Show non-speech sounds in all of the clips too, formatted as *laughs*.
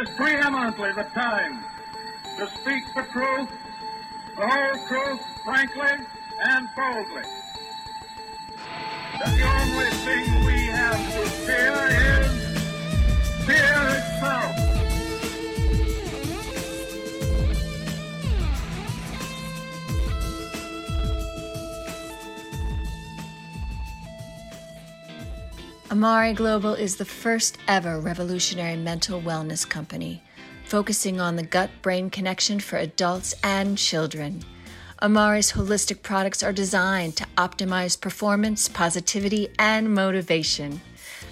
is preeminently the time to speak the truth, the whole truth, frankly and boldly. That the only thing we have to fear is fear itself. Amare Global is the first ever revolutionary mental wellness company, focusing on the gut brain connection for adults and children. Amare's holistic products are designed to optimize performance, positivity, and motivation.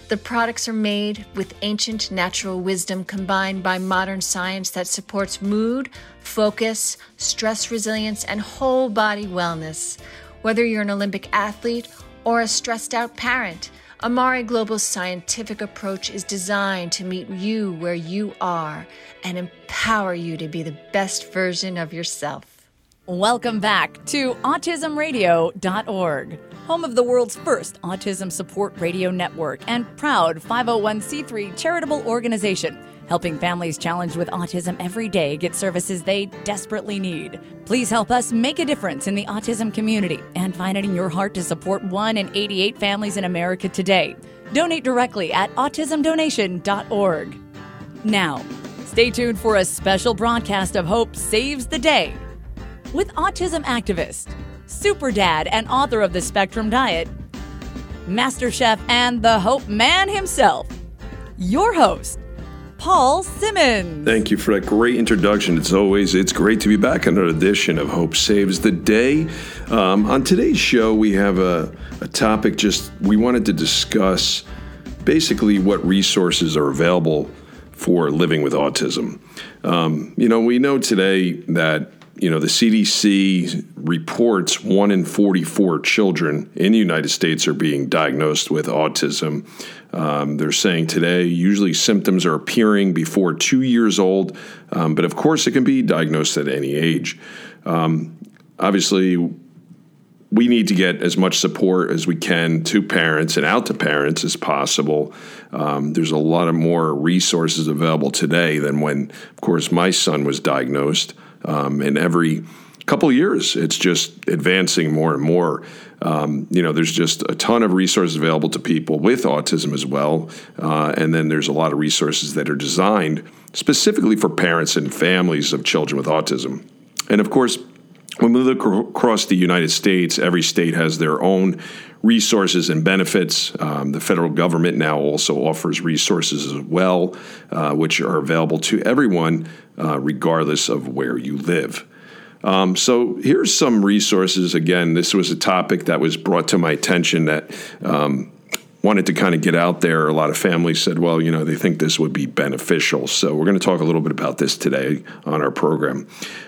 The products are made with ancient natural wisdom combined by modern science that supports mood, focus, stress resilience, and whole body wellness. Whether you're an Olympic athlete or a stressed out parent, Amare Global's scientific approach is designed to meet you where you are and empower you to be the best version of yourself. Welcome back to AutismRadio.org, home of the world's first autism support radio network and proud 501c3 charitable organization helping families challenged with autism every day get services they desperately need. Please help us make a difference in the autism community and find it in your heart to support 1 in 88 families in America today. Donate directly at autismdonation.org. Now, stay tuned for a special broadcast of Hope Saves the Day with autism activist, super dad, and author of the Spectrum Diet, Master Chef, and the Hope Man himself, your host, Paul Simmons. Thank you for that great introduction. It's always it's great to be back on another edition of Hope Saves the Day. Um, on today's show, we have a, a topic. Just we wanted to discuss basically what resources are available for living with autism. Um, you know, we know today that you know, the CDC reports one in 44 children in the United States are being diagnosed with autism. Um, they're saying today usually symptoms are appearing before two years old, um, but of course it can be diagnosed at any age. Um, obviously, we need to get as much support as we can to parents and out to parents as possible. Um, there's a lot of more resources available today than when, of course, my son was diagnosed. Um, and every couple years, it's just advancing more and more. Um, you know, there's just a ton of resources available to people with autism as well. Uh, and then there's a lot of resources that are designed specifically for parents and families of children with autism. And of course, when we look across the United States, every state has their own resources and benefits. Um, the federal government now also offers resources as well, uh, which are available to everyone, uh, regardless of where you live. Um, so here's some resources. Again, this was a topic that was brought to my attention that um, wanted to kind of get out there. A lot of families said, well, you know, they think this would be beneficial. So we're going to talk a little bit about this today on our program.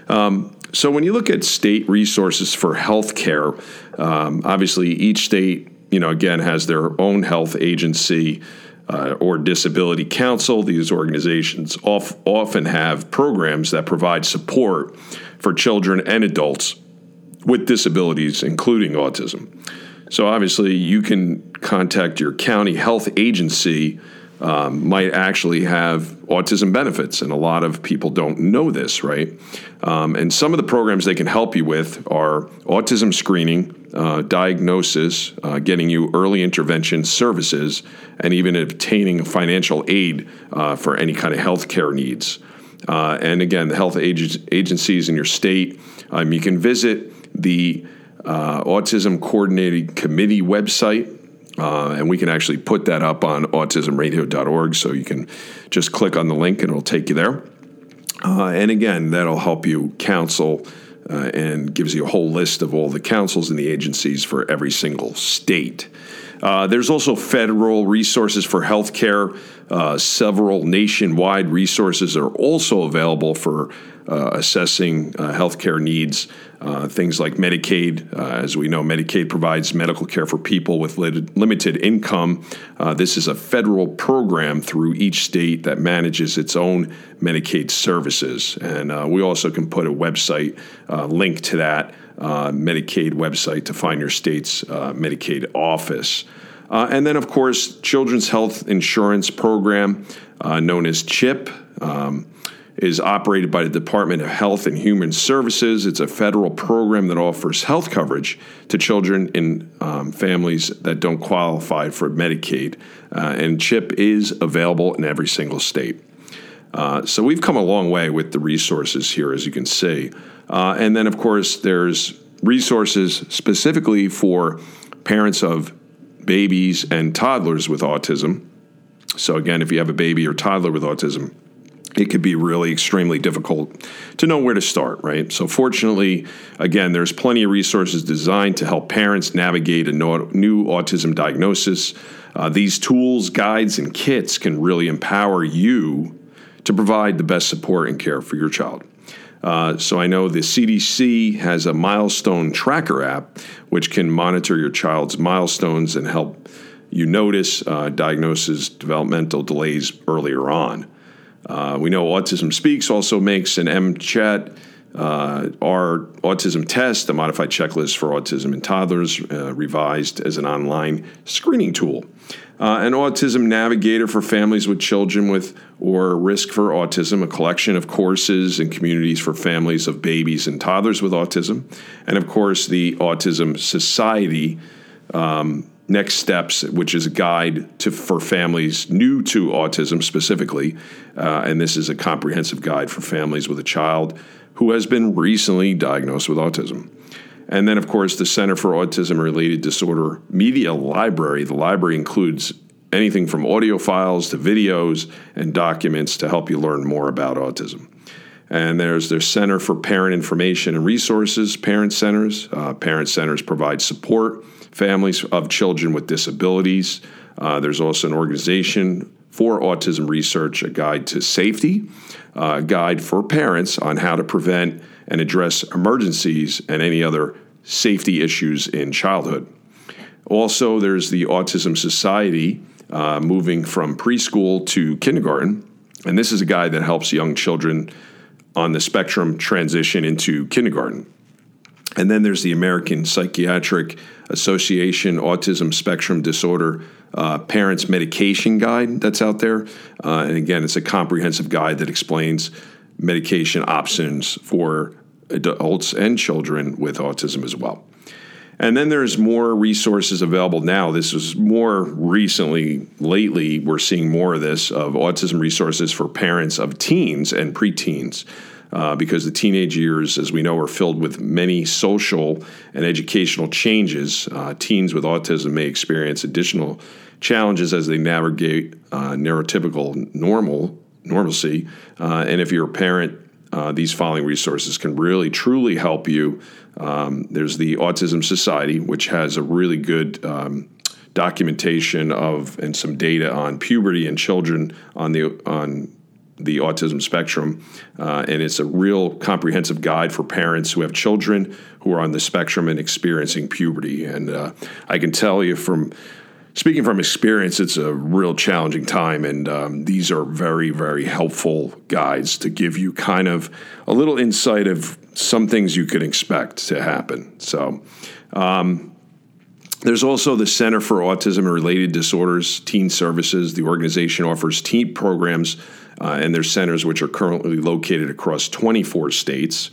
Um, so when you look at state resources for health care, um, obviously each state, you know, again, has their own health agency. Uh, or disability council. These organizations off, often have programs that provide support for children and adults with disabilities, including autism. So obviously, you can contact your county health agency. Um, might actually have autism benefits, and a lot of people don't know this, right? Um, and some of the programs they can help you with are autism screening, uh, diagnosis, uh, getting you early intervention services, and even obtaining financial aid uh, for any kind of health care needs. Uh, and again, the health ag- agencies in your state, um, you can visit the uh, Autism Coordinating Committee website. Uh, and we can actually put that up on autismradio.org. So you can just click on the link and it'll take you there. Uh, and again, that'll help you counsel uh, and gives you a whole list of all the councils and the agencies for every single state. Uh, there's also federal resources for healthcare. Uh, several nationwide resources are also available for uh, assessing uh, healthcare needs. Uh, things like Medicaid. Uh, as we know, Medicaid provides medical care for people with limited income. Uh, this is a federal program through each state that manages its own Medicaid services. And we also can put a website link to that Medicaid website to find your state's Medicaid office. Uh, and then, of course, Children's Health Insurance Program, uh, known as CHIP. Um, is operated by the Department of Health and Human Services. It's a federal program that offers health coverage to children in um, families that don't qualify for Medicaid. Uh, and CHIP is available in every single state. Uh, so we've come a long way with the resources here, as you can see. Uh, and then, of course, there's resources specifically for parents of babies and toddlers with autism. So, again, if you have a baby or toddler with autism, it could be really extremely difficult to know where to start, right? So, fortunately, again, there's plenty of resources designed to help parents navigate a new autism diagnosis. Uh, these tools, guides, and kits can really empower you to provide the best support and care for your child. Uh, so, I know the CDC has a milestone tracker app which can monitor your child's milestones and help you notice uh, diagnosis developmental delays earlier on. Uh, we know Autism Speaks also makes an MChat, uh, our autism test, a modified checklist for autism in toddlers, uh, revised as an online screening tool. Uh, an autism navigator for families with children with or risk for autism, a collection of courses and communities for families of babies and toddlers with autism, and of course the Autism Society um, Next Steps, which is a guide to, for families new to autism specifically. Uh, and this is a comprehensive guide for families with a child who has been recently diagnosed with autism. And then, of course, the Center for Autism Related Disorder Media Library. The library includes anything from audio files to videos and documents to help you learn more about autism. And there's their Center for Parent Information and Resources, Parent Centers. Uh, parent Centers provide support families of children with disabilities. Uh, there's also an organization for autism research, a guide to safety, uh, a guide for parents on how to prevent and address emergencies and any other safety issues in childhood. Also, there's the Autism Society uh, moving from preschool to kindergarten. And this is a guide that helps young children on the spectrum transition into kindergarten. And then there's the American Psychiatric Association Autism Spectrum Disorder uh, Parents Medication Guide that's out there. Uh, and again, it's a comprehensive guide that explains medication options for adults and children with autism as well. And then there's more resources available now. This is more recently, lately, we're seeing more of this of autism resources for parents of teens and preteens uh, because the teenage years, as we know, are filled with many social and educational changes. Uh, teens with autism may experience additional challenges as they navigate uh, neurotypical normal normalcy. Uh, and if you're a parent, uh, these following resources can really truly help you. Um, there's the Autism Society, which has a really good um, documentation of and some data on puberty in children on the on the autism spectrum, uh, and it's a real comprehensive guide for parents who have children who are on the spectrum and experiencing puberty. And uh, I can tell you from speaking from experience, it's a real challenging time, and um, these are very, very helpful guides to give you kind of a little insight of some things you can expect to happen. So. Um, there's also the Center for Autism and Related Disorders Teen Services. The organization offers teen programs uh, and their centers, which are currently located across 24 states.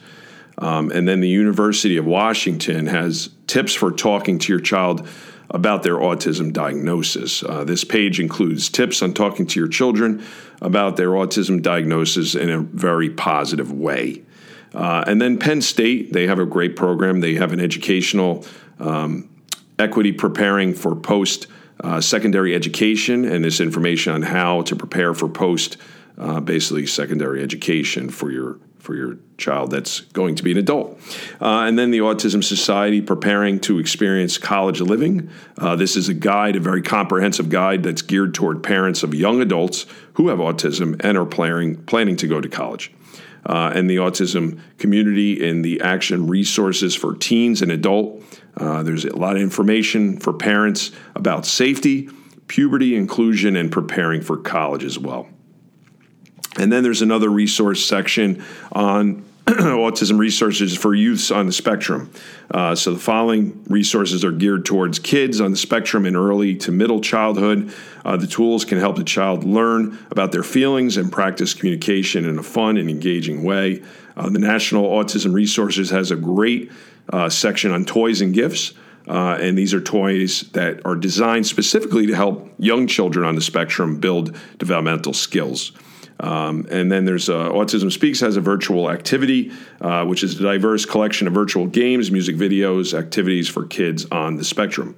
Um, and then the University of Washington has tips for talking to your child about their autism diagnosis. Uh, this page includes tips on talking to your children about their autism diagnosis in a very positive way. Uh, and then Penn State, they have a great program. They have an educational um, equity preparing for post uh, secondary education, and this information on how to prepare for post uh, basically secondary education for your for your child that's going to be an adult. Uh, and then the Autism Society preparing to experience college living. Uh, this is a guide, a very comprehensive guide that's geared toward parents of young adults who have autism and are planning planning to go to college. Uh, and the autism community and the action resources for teens and adult. Uh, there's a lot of information for parents about safety, puberty, inclusion, and preparing for college as well. And then there's another resource section on *clears throat* autism resources for youths on the spectrum. Uh, so the following resources are geared towards kids on the spectrum in early to middle childhood. Uh, the tools can help the child learn about their feelings and practice communication in a fun and engaging way. Uh, the National Autism Resources has a great uh, section on toys and gifts. Uh, and these are toys that are designed specifically to help young children on the spectrum build developmental skills. Um, and then there's uh, Autism Speaks has a virtual activity, uh, which is a diverse collection of virtual games, music videos, activities for kids on the spectrum.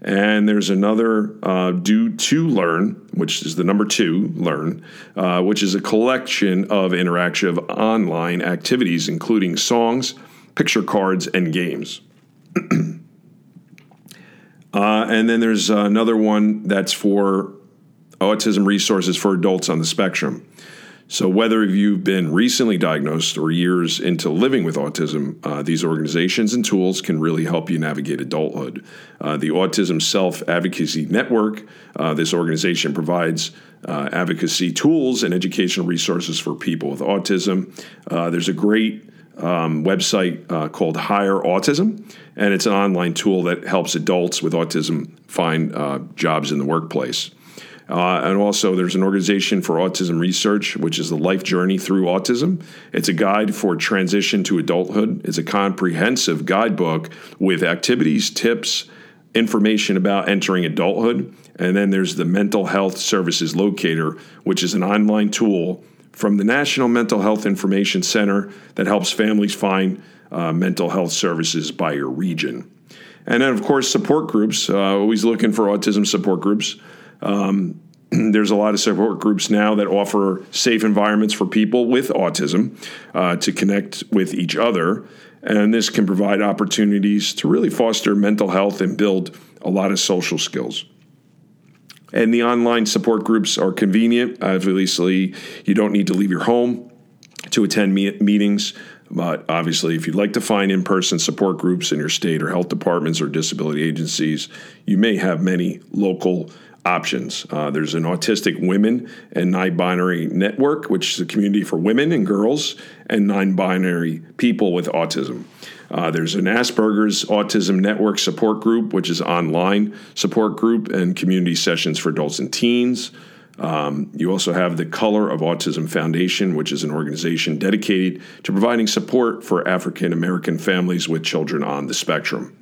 And there's another uh, Do2Learn, which is the number two, Learn, uh, which is a collection of interactive online activities, including songs, picture cards, and games. *clears throat* uh, and then there's another one that's for autism resources for adults on the spectrum. So, whether you've been recently diagnosed or years into living with autism, uh, these organizations and tools can really help you navigate adulthood. Uh, the Autism Self Advocacy Network, uh, this organization provides uh, advocacy tools and educational resources for people with autism. Uh, there's a great um, website uh, called Hire Autism, and it's an online tool that helps adults with autism find jobs in the workplace. Uh, and also, there's an organization for autism research, which is the Life Journey Through Autism. It's a guide for transition to adulthood. It's a comprehensive guidebook with activities, tips, information about entering adulthood. And then there's the Mental Health Services Locator, which is an online tool from the National Mental Health Information Center that helps families find uh, mental health services by your region. And then, of course, support groups. Uh, always looking for autism support groups. Um, *clears throat* there's a lot of support groups now that offer safe environments for people with autism uh, to connect with each other. And this can provide opportunities to really foster mental health and build a lot of social skills. And the online support groups are convenient. Obviously, you don't need to leave your home to attend me- meetings. But obviously, if you'd like to find in person support groups in your state or health departments or disability agencies, you may have many local options. Uh, there's an Autistic Women and Non Binary Network, which is a community for women and girls and non binary people with autism. Uh, there's an Asperger's Autism Network support group, which is online support group and community sessions for adults and teens. Um, you also have the Color of Autism Foundation, which is an organization dedicated to providing support for African American families with children on the spectrum.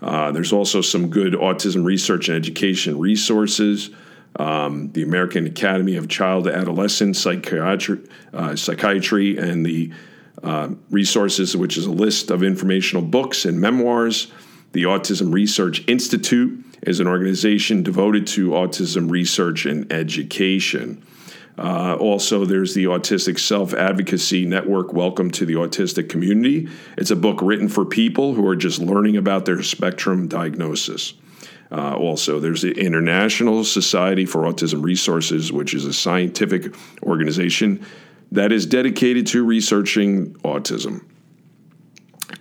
Uh, there's also some good autism research and education resources. Um, the American Academy of Child Adolescent Psychiatry, uh, Psychiatry and the uh, resources, which is a list of informational books and memoirs. The Autism Research Institute is an organization devoted to autism research and education. Uh, also, there's the Autistic Self Advocacy Network, Welcome to the Autistic Community. It's a book written for people who are just learning about their spectrum diagnosis. Uh, also, there's the International Society for Autism Resources, which is a scientific organization that is dedicated to researching autism.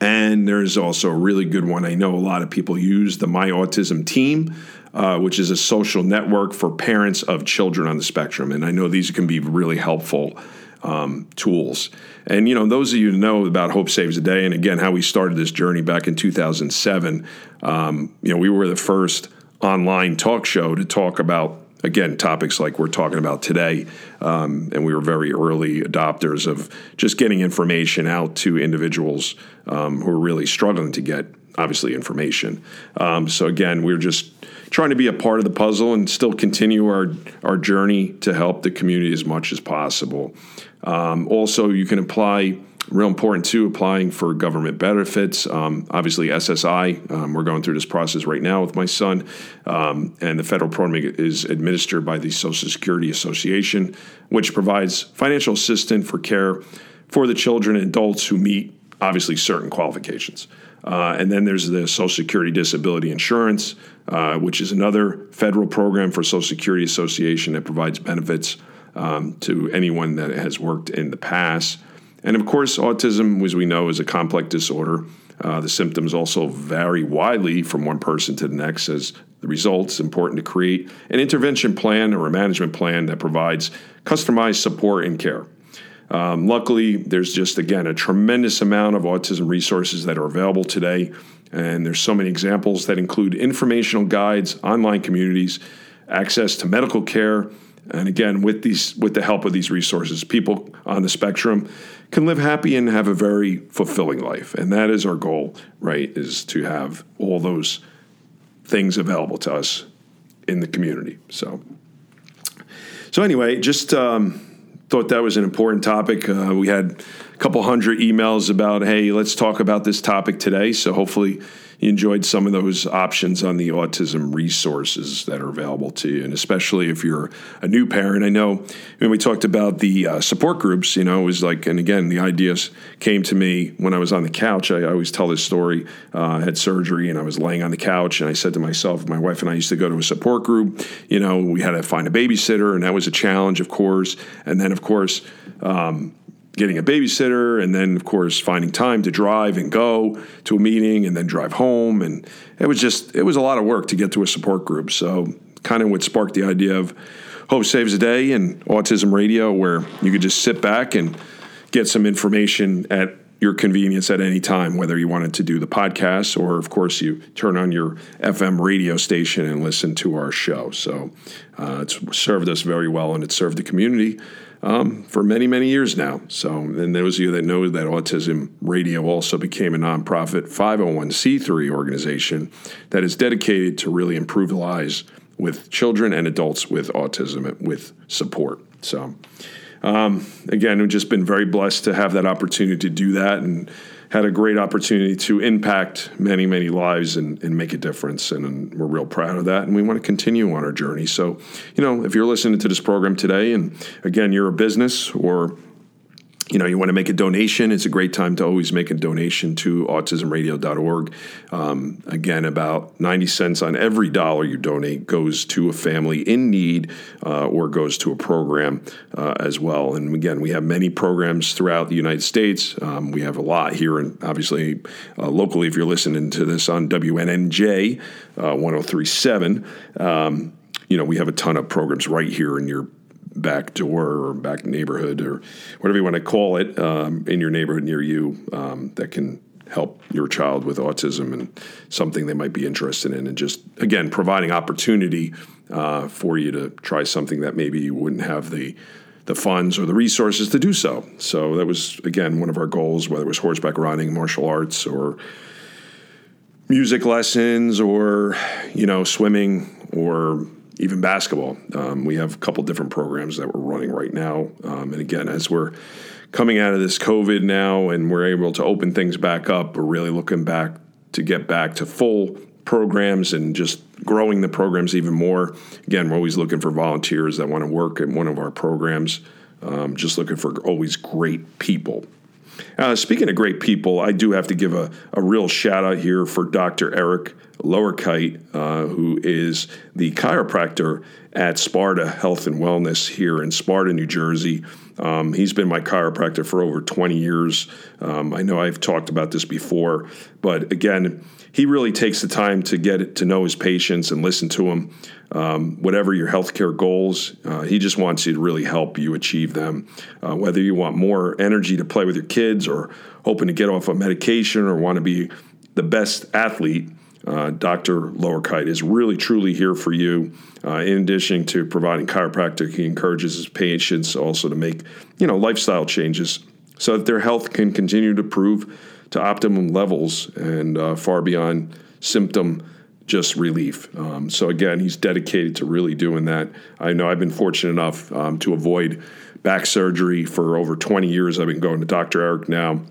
And there's also a really good one. I know a lot of people use the My Autism Team, uh, which is a social network for parents of children on the spectrum. And I know these can be really helpful um, tools. And, you know, those of you who know about Hope Saves the Day, and again, how we started this journey back in 2007, um, you know, we were the first online talk show to talk about again topics like we're talking about today um, and we were very early adopters of just getting information out to individuals um, who are really struggling to get obviously information. Um, so again we're just trying to be a part of the puzzle and still continue our our journey to help the community as much as possible. Um, also you can apply real important too applying for government benefits. Um, obviously ssi um, we're going through this process right now with my son um, and the federal program is administered by the social security association which provides financial assistance for care for the children and adults who meet obviously certain qualifications. Uh, and then there's the social security disability insurance uh, which is another federal program for social security association that provides benefits um, to anyone that has worked in the past and of course, autism, as we know, is a complex disorder. Uh, the symptoms also vary widely from one person to the next. As the result, it's important to create an intervention plan or a management plan that provides customized support and care. Um, luckily, there's just, again, a tremendous amount of autism resources that are available today. And there's so many examples that include informational guides, online communities, access to medical care. And again, with these, with the help of these resources, people on the spectrum can live happy and have a very fulfilling life. And that is our goal, right? Is to have all those things available to us in the community. So, so anyway, just um, thought that was an important topic. Uh, we had a couple hundred emails about, hey, let's talk about this topic today. So hopefully enjoyed some of those options on the autism resources that are available to you. And especially if you're a new parent, I know when we talked about the uh, support groups, you know, it was like, and again, the ideas came to me when I was on the couch. I, I always tell this story. Uh, I had surgery and I was laying on the couch and I said to myself, my wife and I used to go to a support group. You know, we had to find a babysitter and that was a challenge, of course. And then, of course, um, getting a babysitter and then of course finding time to drive and go to a meeting and then drive home. And it was just it was a lot of work to get to a support group. So kind of what sparked the idea of hope saves a day and autism radio where you could just sit back and get some information at your convenience at any time whether you wanted to do the podcast or of course you turn on your fm radio station and listen to our show. So uh, it's served us very well and it served the community um, for many, many years now. So, and those of you that know that Autism Radio also became a nonprofit 501c3 organization that is dedicated to really improve lives with children and adults with autism with support. So, um, again, we've just been very blessed to have that opportunity to do that and had a great opportunity to impact many, many lives and, and make a difference. And, and, we're real proud of that. And we want to continue on our journey. So, you know, if you're listening to this program today, and again, you're a business or you know, you want to make a donation, it's a great time to always make a donation to autismradio.org. Um, again, about 90 cents on every dollar you donate goes to a family in need uh, or goes to a program uh, as well. And again, we have many programs throughout the United States. Um, we have a lot here, and obviously uh, locally, if you're listening to this on WNNJ uh, 1037, um, you know, we have a ton of programs right here in your back door or back neighborhood or whatever you want to call it um, in your neighborhood near you um, that can help your child with autism and something they might be interested in. And just again providing opportunity uh, for you to try something that maybe you wouldn't have the the funds or the resources to do so. So that was again one of our goals whether it was horseback riding martial arts or music lessons or you know swimming or even basketball. Um, we have a couple different programs that we're running right now. Um, and again, as we're coming out of this COVID now and we're able to open things back up, we're really looking back to get back to full programs and just growing the programs even more. Again, we're always looking for volunteers that want to work in one of our programs, um, just looking for always great people. Uh, speaking of great people, I do have to give a, a real shout out here for Dr. Eric Lowerkite, uh, who is the chiropractor at Sparta Health and Wellness here in Sparta, New Jersey. Um, he's been my chiropractor for over 20 years. Um, I know I've talked about this before, but again, he really takes the time to get to know his patients and listen to them. Um, whatever your healthcare goals, uh, he just wants you to really help you achieve them. Uh, whether you want more energy to play with your kids or hoping to get off a of medication or want to be the best athlete, uh, Dr. Lowerkite is really truly here for you. Uh, in addition to providing chiropractic, he encourages his patients also to make you know lifestyle changes so that their health can continue to improve to optimum levels and uh, far beyond symptom just relief. Um, so again, he's dedicated to really doing that. I know I've been fortunate enough um, to avoid back surgery for over 20 years. I've been going to Dr. Eric now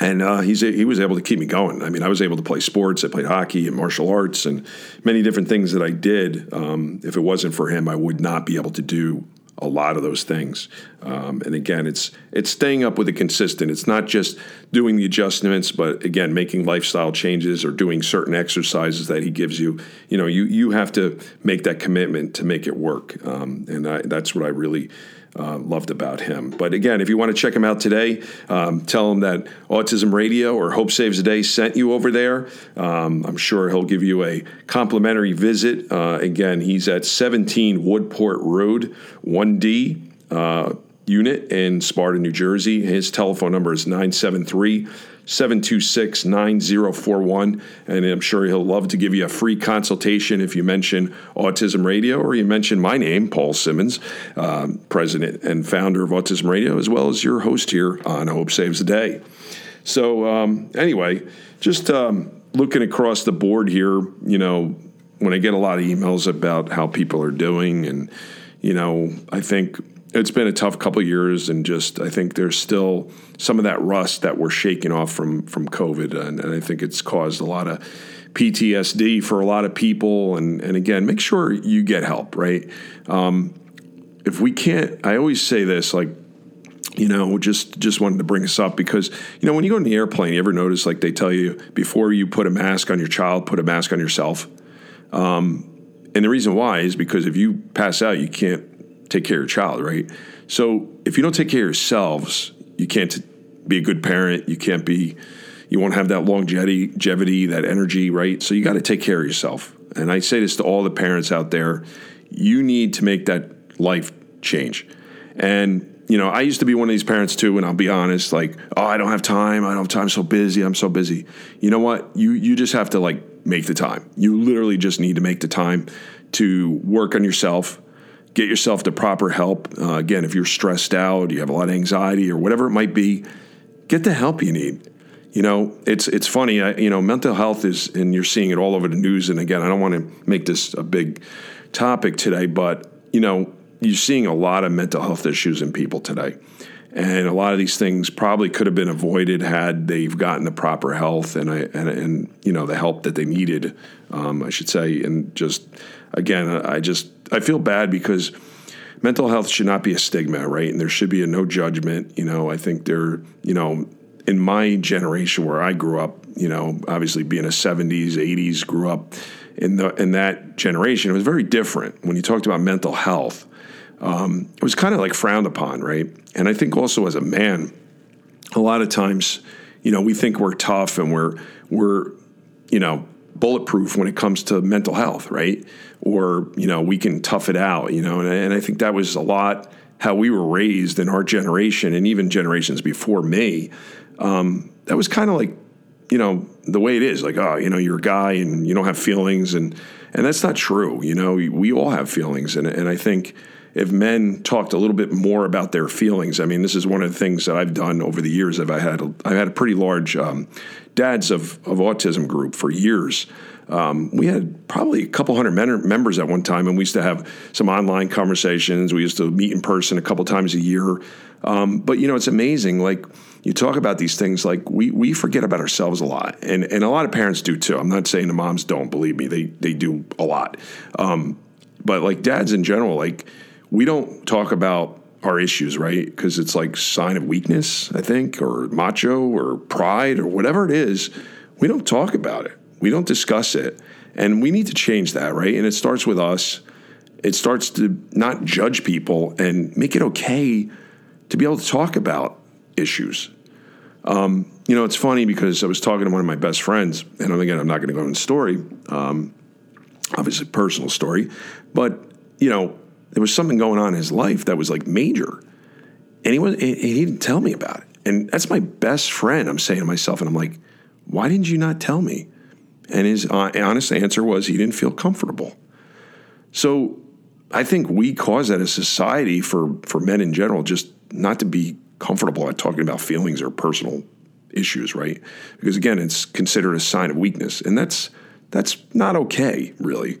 and uh, he's he was able to keep me going. I mean, I was able to play sports. I played hockey and martial arts and many different things that I did. Um, if it wasn't for him, I would not be able to do a lot of those things. Um, and again, it's it's staying up with it consistent. It's not just doing the adjustments, but again, making lifestyle changes or doing certain exercises that he gives you. You know, you you have to make that commitment to make it work. Um, and I, that's what I really uh, loved about him. But again, if you want to check him out today, um, tell him that Autism Radio or Hope Saves a Day sent you over there. Um, I'm sure he'll give you a complimentary visit. Uh, again, he's at 17 Woodport Road, 1D. Uh, unit in Sparta, New Jersey. His telephone number is 973 726 9041. And I'm sure he'll love to give you a free consultation if you mention Autism Radio or you mention my name, Paul Simmons, um, president and founder of Autism Radio, as well as your host here on Hope Saves the Day. So, um, anyway, just um, looking across the board here, you know, when I get a lot of emails about how people are doing, and, you know, I think it's been a tough couple years, and just I think there's still some of that rust that we're shaking off from from COVID, and, and I think it's caused a lot of PTSD for a lot of people. And and again, make sure you get help. Right? Um, if we can't, I always say this like. You know, just just wanted to bring this up because you know when you go in the airplane, you ever notice like they tell you before you put a mask on your child, put a mask on yourself. Um, and the reason why is because if you pass out, you can't take care of your child, right? So if you don't take care of yourselves, you can't be a good parent. You can't be, you won't have that longevity, that energy, right? So you got to take care of yourself. And I say this to all the parents out there you need to make that life change. And, you know, I used to be one of these parents too, and I'll be honest, like, oh, I don't have time. I don't have time. I'm so busy. I'm so busy. You know what? You you just have to like make the time. You literally just need to make the time to work on yourself, get yourself the proper help. Uh, again, if you're stressed out, you have a lot of anxiety or whatever it might be, get the help you need. You know, it's it's funny. I, you know, mental health is, and you're seeing it all over the news. And again, I don't want to make this a big topic today, but you know, you're seeing a lot of mental health issues in people today. And a lot of these things probably could have been avoided had they've gotten the proper health and and, and you know the help that they needed, um, I should say. And just again, I just I feel bad because mental health should not be a stigma, right? And there should be a no judgment. You know, I think there, you know, in my generation where I grew up, you know, obviously being a 70s, 80s, grew up in the in that generation, it was very different. When you talked about mental health, um, it was kind of like frowned upon, right? And I think also as a man, a lot of times, you know, we think we're tough and we're we're, you know, bulletproof when it comes to mental health, right? Or you know we can tough it out, you know, and, and I think that was a lot how we were raised in our generation and even generations before me. Um, that was kind of like you know the way it is, like oh you know you're a guy and you don't have feelings and and that's not true. You know we all have feelings and and I think if men talked a little bit more about their feelings. I mean, this is one of the things that I've done over the years. I've had a, I've had a pretty large um, dads of, of autism group for years. Um, we had probably a couple hundred men- members at one time, and we used to have some online conversations. We used to meet in person a couple times a year. Um, but you know, it's amazing. Like you talk about these things, like we we forget about ourselves a lot, and and a lot of parents do too. I'm not saying the moms don't. Believe me, they they do a lot. Um, but like dads in general, like we don't talk about our issues, right? Because it's like sign of weakness, I think, or macho or pride or whatever it is. We don't talk about it. We don't discuss it. And we need to change that, right? And it starts with us. It starts to not judge people and make it okay to be able to talk about issues. Um, you know, it's funny because I was talking to one of my best friends, and again, I'm not going to go into story, um, obviously personal story, but you know, there was something going on in his life that was like major, and he was he didn't tell me about it. And that's my best friend. I'm saying to myself, and I'm like, why didn't you not tell me? And his honest answer was he didn't feel comfortable. So I think we cause that as society for for men in general, just not to be comfortable at talking about feelings or personal issues, right? Because again, it's considered a sign of weakness, and that's that's not okay, really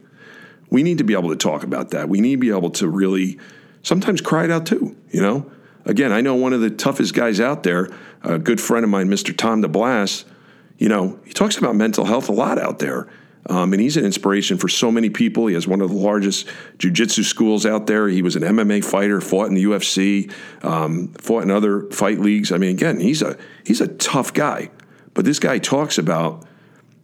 we need to be able to talk about that. We need to be able to really sometimes cry it out too, you know? Again, I know one of the toughest guys out there, a good friend of mine, Mr. Tom DeBlass, you know, he talks about mental health a lot out there. Um, and he's an inspiration for so many people. He has one of the largest jujitsu schools out there. He was an MMA fighter, fought in the UFC, um, fought in other fight leagues. I mean, again, he's a he's a tough guy. But this guy talks about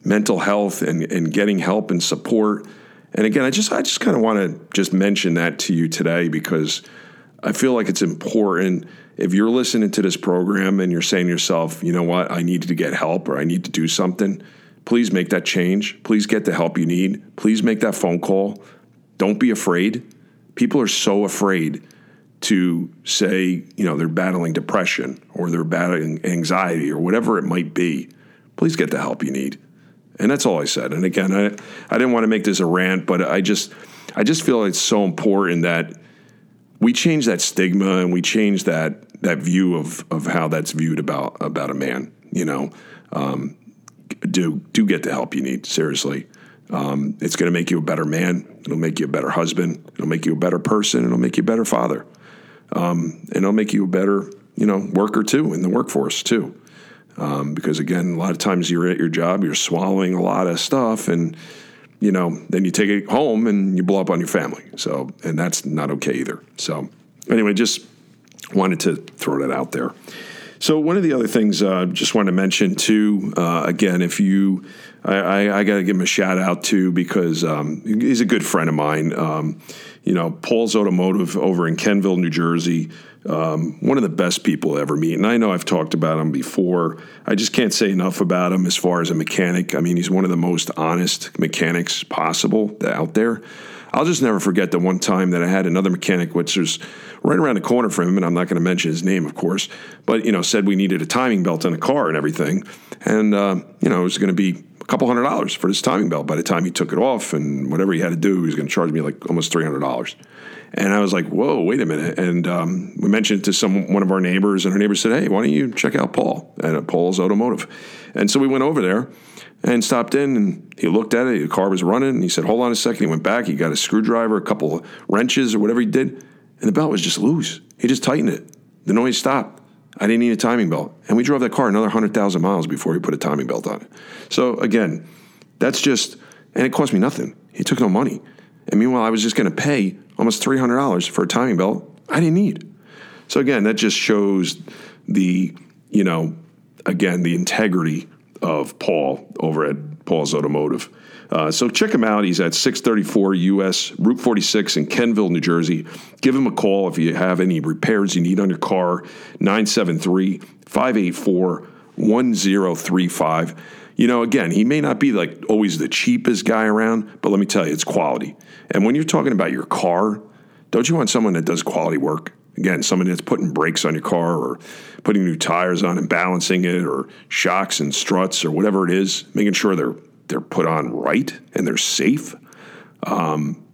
mental health and, and getting help and support and again, I just I just kind of want to just mention that to you today because I feel like it's important if you're listening to this program and you're saying to yourself, you know what, I need to get help or I need to do something, please make that change. Please get the help you need. Please make that phone call. Don't be afraid. People are so afraid to say, you know, they're battling depression or they're battling anxiety or whatever it might be, please get the help you need. And that's all I said. And again, I, I didn't want to make this a rant, but I just I just feel it's so important that we change that stigma and we change that that view of of how that's viewed about about a man. You know, um, do do get the help you need. Seriously, um, it's going to make you a better man. It'll make you a better husband. It'll make you a better person. It'll make you a better father. Um, and it'll make you a better, you know, worker too in the workforce too. Um, because again, a lot of times you're at your job, you're swallowing a lot of stuff, and you know, then you take it home and you blow up on your family. So, and that's not okay either. So, anyway, just wanted to throw that out there. So one of the other things I uh, just wanted to mention too, uh, again, if you, I, I, I got to give him a shout out too because um, he's a good friend of mine. Um, you know, Paul's Automotive over in Kenvil, New Jersey. Um, one of the best people to ever meet. And I know I've talked about him before. I just can't say enough about him as far as a mechanic. I mean, he's one of the most honest mechanics possible out there. I'll just never forget the one time that I had another mechanic, which was right around the corner from him, and I'm not going to mention his name, of course, but you know, said we needed a timing belt in a car and everything, and uh, you know, it was going to be a couple hundred dollars for this timing belt. By the time he took it off and whatever he had to do, he was going to charge me like almost three hundred dollars. And I was like, "Whoa, wait a minute!" And um, we mentioned it to some one of our neighbors, and our neighbor said, "Hey, why don't you check out Paul at Paul's Automotive?" And so we went over there and stopped in and he looked at it. The car was running and he said, Hold on a second. He went back. He got a screwdriver, a couple wrenches or whatever he did, and the belt was just loose. He just tightened it. The noise stopped. I didn't need a timing belt. And we drove that car another 100,000 miles before he put a timing belt on it. So again, that's just, and it cost me nothing. He took no money. And meanwhile, I was just going to pay almost $300 for a timing belt I didn't need. So again, that just shows the, you know, again, the integrity of Paul over at Paul's Automotive. Uh, so check him out. He's at 634 US Route 46 in Kenvil, New Jersey. Give him a call if you have any repairs you need on your car. 973 584 1035. You know, again, he may not be like always the cheapest guy around, but let me tell you, it's quality. And when you're talking about your car, don't you want someone that does quality work? Again, somebody that's putting brakes on your car or putting new tires on and balancing it or shocks and struts or whatever it is, making sure they're they're put on right and they're safe. Um,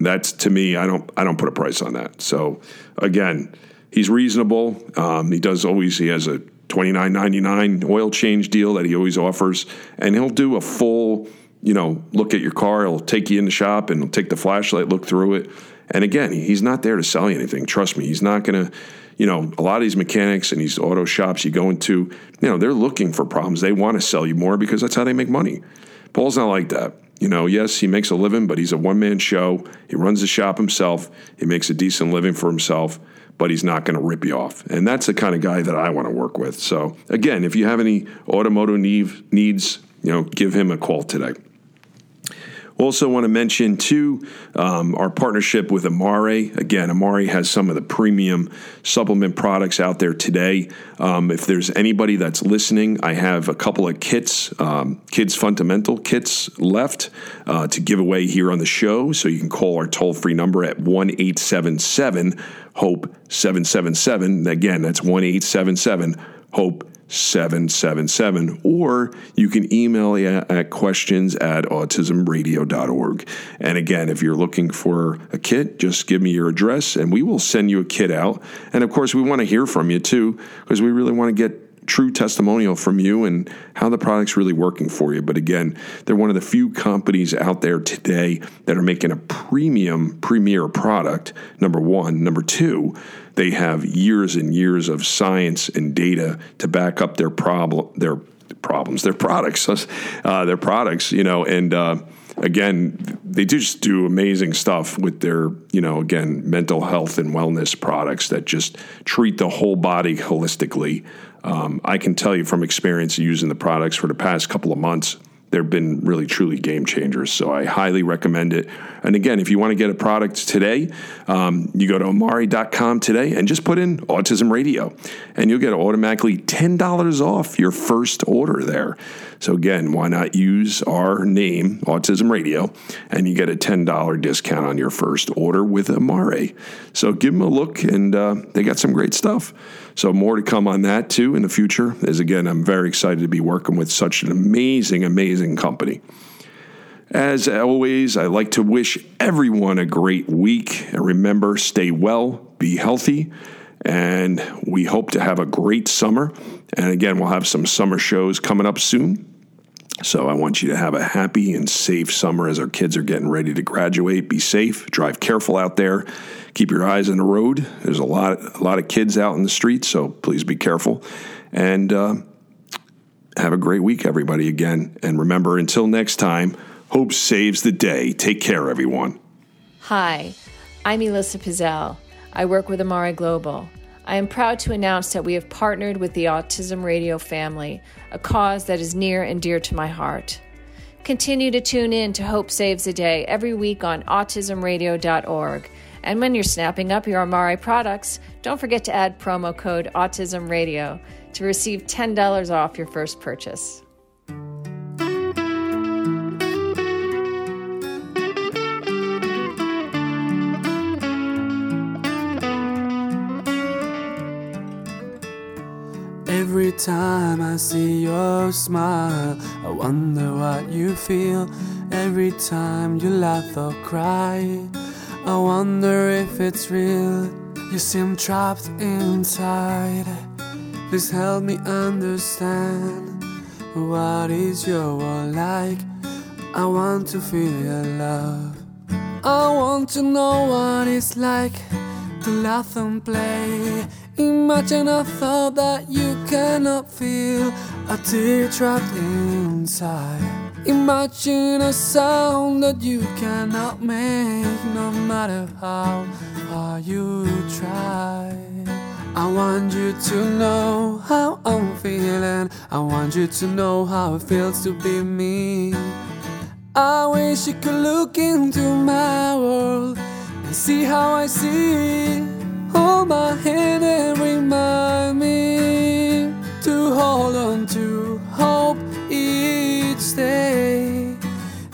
that's to me, I don't I don't put a price on that. So again, he's reasonable. Um, he does always he has a twenty nine ninety nine oil change deal that he always offers, and he'll do a full you know look at your car. He'll take you in the shop and he'll take the flashlight, look through it. And again, he's not there to sell you anything. Trust me, he's not going to you know, a lot of these mechanics and these auto shops you go into, you know, they're looking for problems. They want to sell you more because that's how they make money. Paul's not like that. You know, yes, he makes a living, but he's a one man show. He runs the shop himself. He makes a decent living for himself, but he's not going to rip you off. And that's the kind of guy that I want to work with. So, again, if you have any automotive needs, you know, give him a call today. Also, want to mention too um, our partnership with Amare. Again, Amare has some of the premium supplement products out there today. Um, if there's anybody that's listening, I have a couple of kits, um, kids fundamental kits left uh, to give away here on the show. So you can call our toll free number at one eight seven seven hope seven seven seven. Again, that's one eight seven seven hope 777 or you can email at questions at autismradio.org and again if you're looking for a kit just give me your address and we will send you a kit out. And of course we want to hear from you too because we really want to get true testimonial from you and how the product's really working for you. But again, they're one of the few companies out there today that are making a premium premier product. Number one, number two, they have years and years of science and data to back up their problem their problems, their products, *laughs* uh, their products. You know, and uh, again, they just do amazing stuff with their, you know, again, mental health and wellness products that just treat the whole body holistically. Um, I can tell you from experience using the products for the past couple of months they've been really truly game changers. So I highly recommend it. And again, if you want to get a product today, um, you go to amare.com today and just put in Autism Radio, and you'll get automatically $10 off your first order there. So again, why not use our name, Autism Radio, and you get a $10 discount on your first order with Amare. So give them a look, and uh, they got some great stuff. So more to come on that too in the future. As again, I'm very excited to be working with such an amazing, amazing company. As always, I like to wish everyone a great week. And remember, stay well, be healthy, and we hope to have a great summer. And again, we'll have some summer shows coming up soon. So I want you to have a happy and safe summer as our kids are getting ready to graduate. Be safe, drive careful out there, keep your eyes on the road. There's a lot, a lot of kids out in the streets, so please be careful. And uh, have a great week, everybody. Again, and remember, until next time. Hope saves the day. Take care, everyone. Hi, I'm Elissa Pizzell. I work with Amare Global. I am proud to announce that we have partnered with the Autism Radio family, a cause that is near and dear to my heart. Continue to tune in to Hope Saves the Day every week on autismradio.org. And when you're snapping up your Amare products, don't forget to add promo code AutismRadio to receive $10 off your first purchase. Every time I see your smile, I wonder what you feel. Every time you laugh or cry, I wonder if it's real. You seem trapped inside. Please help me understand what is your world like. I want to feel your love. I want to know what it's like to laugh and play. Imagine a thought that you cannot feel, a tear trapped inside. Imagine a sound that you cannot make, no matter how hard you try. I want you to know how I'm feeling. I want you to know how it feels to be me. I wish you could look into my world and see how I see. Hold my hand and remind me to hold on to hope each day.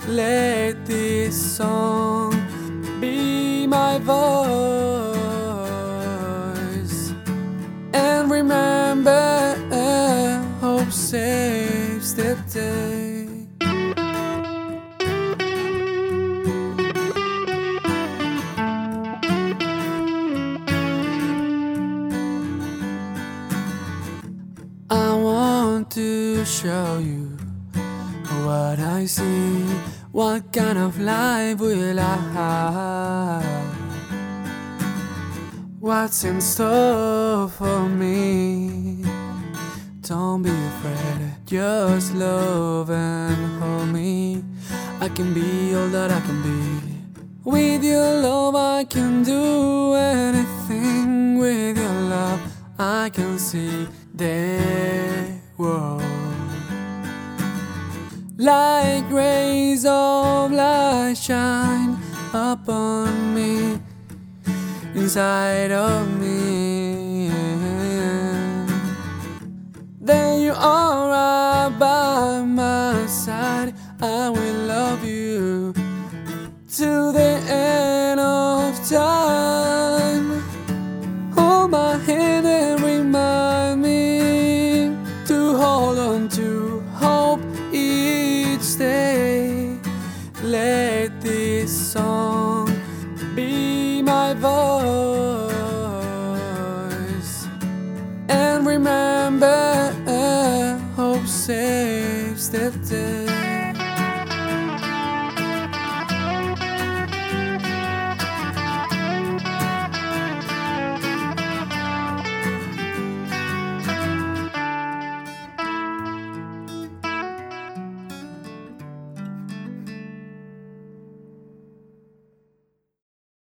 Let this song show you what I see. What kind of life will I have? What's in store for me? Don't be afraid, just love and hold me. I can be all that I can be. With your love, I can do anything. With your love, I can see the world. Like rays of light shine upon me, inside of me. Then you are right by my side. I will